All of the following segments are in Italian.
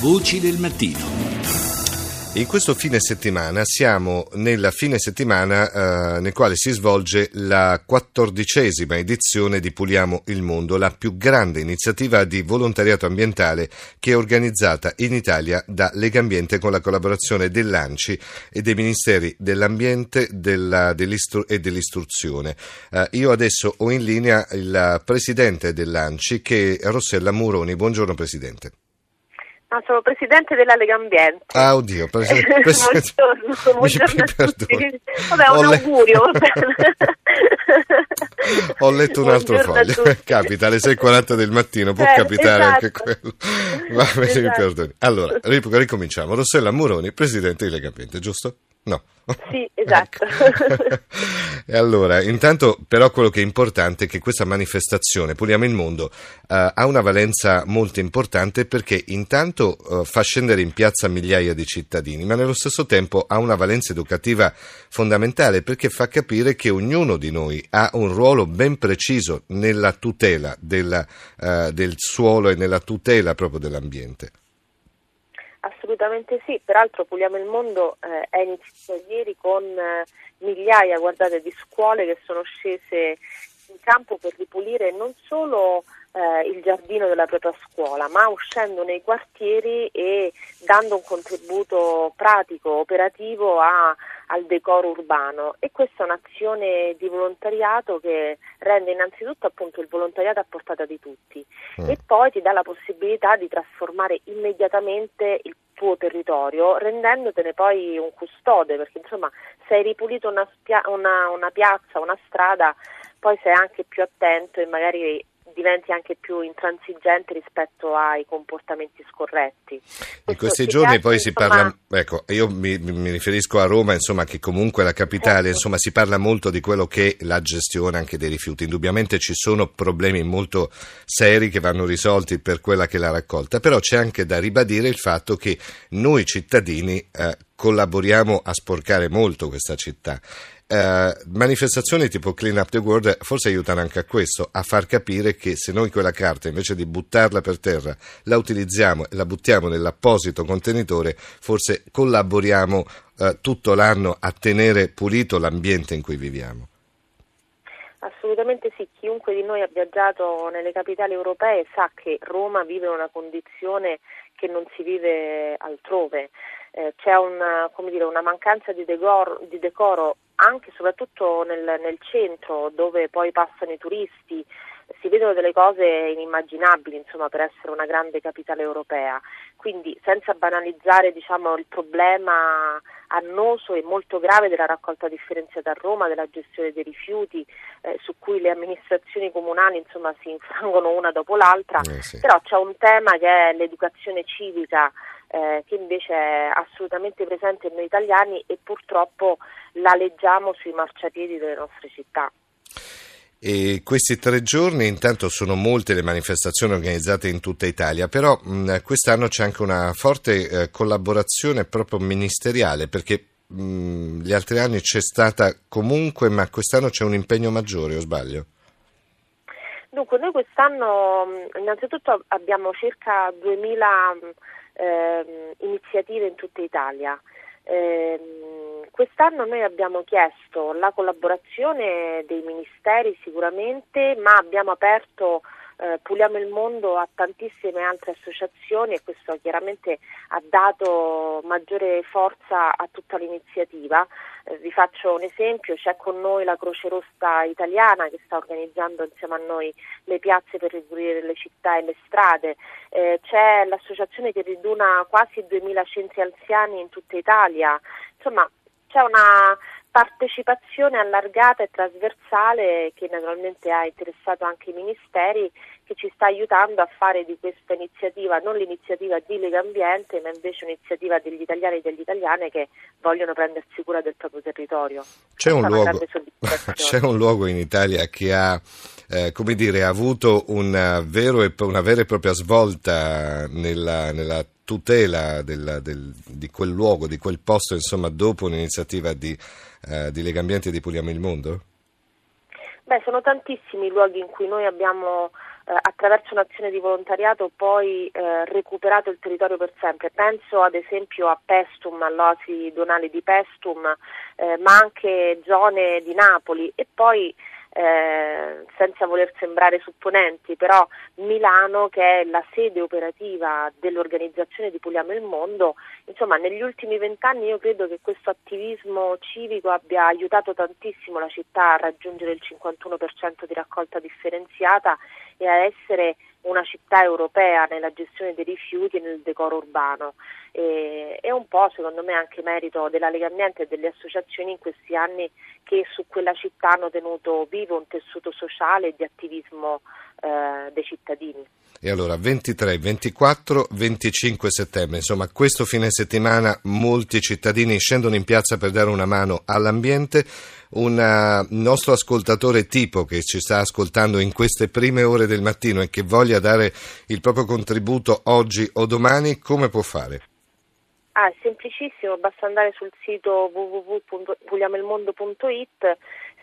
Voci del mattino. In questo fine settimana siamo nel fine settimana eh, nel quale si svolge la quattordicesima edizione di Puliamo il Mondo, la più grande iniziativa di volontariato ambientale che è organizzata in Italia da Legambiente con la collaborazione dell'ANCI e dei Ministeri dell'Ambiente della, dell'istru- e dell'Istruzione. Eh, io adesso ho in linea il Presidente dell'ANCI che è Rossella Muroni. Buongiorno Presidente. Ah, sono presidente della Lega Ambiente. Ah, oddio, presidente. presidente. buongiorno, buongiorno a tutti. Vabbè, un augurio. Ho letto un altro foglio. Capita alle 6.40 del mattino, può eh, capitare esatto. anche quello. Va bene, esatto. mi perdoni. Allora, ricominciamo. Rossella Muroni, presidente di Lega Ambiente, giusto? No. Sì, esatto. e allora, intanto però quello che è importante è che questa manifestazione, Puliamo il Mondo, eh, ha una valenza molto importante perché intanto eh, fa scendere in piazza migliaia di cittadini, ma nello stesso tempo ha una valenza educativa fondamentale perché fa capire che ognuno di noi ha un ruolo ben preciso nella tutela della, eh, del suolo e nella tutela proprio dell'ambiente. Assolutamente sì, peraltro Puliamo il Mondo eh, è iniziato ieri con eh, migliaia guardate, di scuole che sono scese in campo per ripulire non solo eh, il giardino della propria scuola, ma uscendo nei quartieri e dando un contributo pratico, operativo a, al decoro urbano. E questa è un'azione di volontariato che rende innanzitutto appunto il volontariato a portata di tutti mm. e poi ti dà la possibilità di trasformare immediatamente il tuo territorio rendendotene poi un custode perché insomma se hai ripulito una, spia- una, una piazza, una strada poi sei anche più attento e magari diventi anche più intransigente rispetto ai comportamenti scorretti. In questi giorni poi si parla, ecco, io mi, mi, riferisco a Roma, insomma, che comunque è la capitale, certo. insomma, si parla molto di quello che è la gestione anche dei rifiuti. Indubbiamente ci sono problemi molto seri che vanno risolti per quella che è la raccolta, però c'è anche da ribadire il fatto che noi cittadini eh, collaboriamo a sporcare molto questa città eh, manifestazioni tipo Clean Up the World forse aiutano anche a questo, a far capire che se noi quella carta invece di buttarla per terra la utilizziamo e la buttiamo nell'apposito contenitore, forse collaboriamo eh, tutto l'anno a tenere pulito l'ambiente in cui viviamo. Assolutamente sì, chiunque di noi ha viaggiato nelle capitali europee sa che Roma vive una condizione che non si vive altrove. Eh, c'è una, dire, una mancanza di decoro, di decoro anche e soprattutto nel, nel centro dove poi passano i turisti, si vedono delle cose inimmaginabili insomma, per essere una grande capitale europea. Quindi senza banalizzare diciamo, il problema annoso e molto grave della raccolta differenziata a Roma, della gestione dei rifiuti, eh, su cui le amministrazioni comunali insomma, si infrangono una dopo l'altra, eh sì. però c'è un tema che è l'educazione civica eh, che invece è assolutamente presente in noi italiani e purtroppo la leggiamo sui marciapiedi delle nostre città. E questi tre giorni intanto sono molte le manifestazioni organizzate in tutta Italia, però mh, quest'anno c'è anche una forte eh, collaborazione proprio ministeriale perché mh, gli altri anni c'è stata comunque, ma quest'anno c'è un impegno maggiore, o sbaglio? Dunque, noi quest'anno innanzitutto abbiamo circa 2000 eh, iniziative in tutta Italia. Eh, quest'anno noi abbiamo chiesto la collaborazione dei ministeri sicuramente, ma abbiamo aperto eh, Puliamo il Mondo a tantissime altre associazioni e questo chiaramente ha dato maggiore forza a tutta l'iniziativa. Eh, vi faccio un esempio, c'è con noi la Croce Rossa italiana che sta organizzando insieme a noi le piazze per ripulire le città e le strade, eh, c'è l'associazione che riduna quasi 2000 centri anziani in tutta Italia, insomma c'è una partecipazione allargata e trasversale che naturalmente ha interessato anche i ministeri che ci sta aiutando a fare di questa iniziativa non l'iniziativa di Lega Ambiente ma invece un'iniziativa degli italiani e delle italiane che vogliono prendersi cura del proprio territorio. C'è un, luogo, c'è un luogo, in Italia che ha eh, come dire, ha avuto una, e, una, vera e propria svolta nella, nella tutela del, del, di quel luogo, di quel posto, insomma, dopo un'iniziativa di, eh, di Legambiente e di Puliamo il Mondo? Beh, sono tantissimi i luoghi in cui noi abbiamo eh, attraverso un'azione di volontariato poi eh, recuperato il territorio per sempre. Penso ad esempio a Pestum, all'oasi donale di Pestum, eh, ma anche zone di Napoli e poi eh, senza voler sembrare supponenti, però Milano che è la sede operativa dell'organizzazione di Puliamo il Mondo, insomma negli ultimi vent'anni io credo che questo attivismo civico abbia aiutato tantissimo la città a raggiungere il 51% di raccolta differenziata e a essere una città europea nella gestione dei rifiuti e nel decoro urbano. E, è un po' secondo me anche merito della Lega Ambiente e delle associazioni in questi anni che su quella città hanno tenuto vivo un tessuto sociale e di attivismo eh, dei cittadini. E allora 23, 24, 25 settembre, insomma questo fine settimana molti cittadini scendono in piazza per dare una mano all'ambiente. Un uh, nostro ascoltatore tipo che ci sta ascoltando in queste prime ore del mattino e che voglia dare il proprio contributo oggi o domani, come può fare? Ah, è semplicissimo, basta andare sul sito www.puliamelmondo.it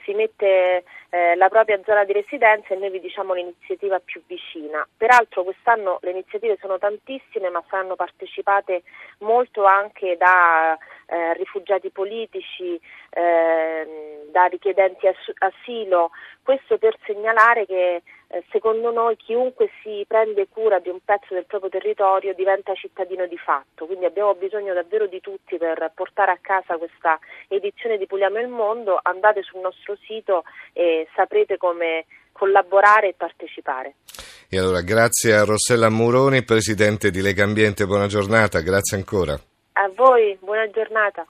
si mette eh, la propria zona di residenza e noi vi diciamo l'iniziativa più vicina. Peraltro quest'anno le iniziative sono tantissime ma saranno partecipate molto anche da eh, rifugiati politici, eh, da richiedenti ass- asilo, questo per segnalare che eh, secondo noi chiunque si prende cura di un pezzo del proprio territorio diventa cittadino di fatto, quindi abbiamo bisogno davvero di tutti per portare a casa questa edizione di Puliamo il Mondo, andate sul nostro sito e saprete come collaborare e partecipare. E allora grazie a Rossella Muroni, Presidente di Lega Ambiente, buona giornata, grazie ancora. A voi, buona giornata.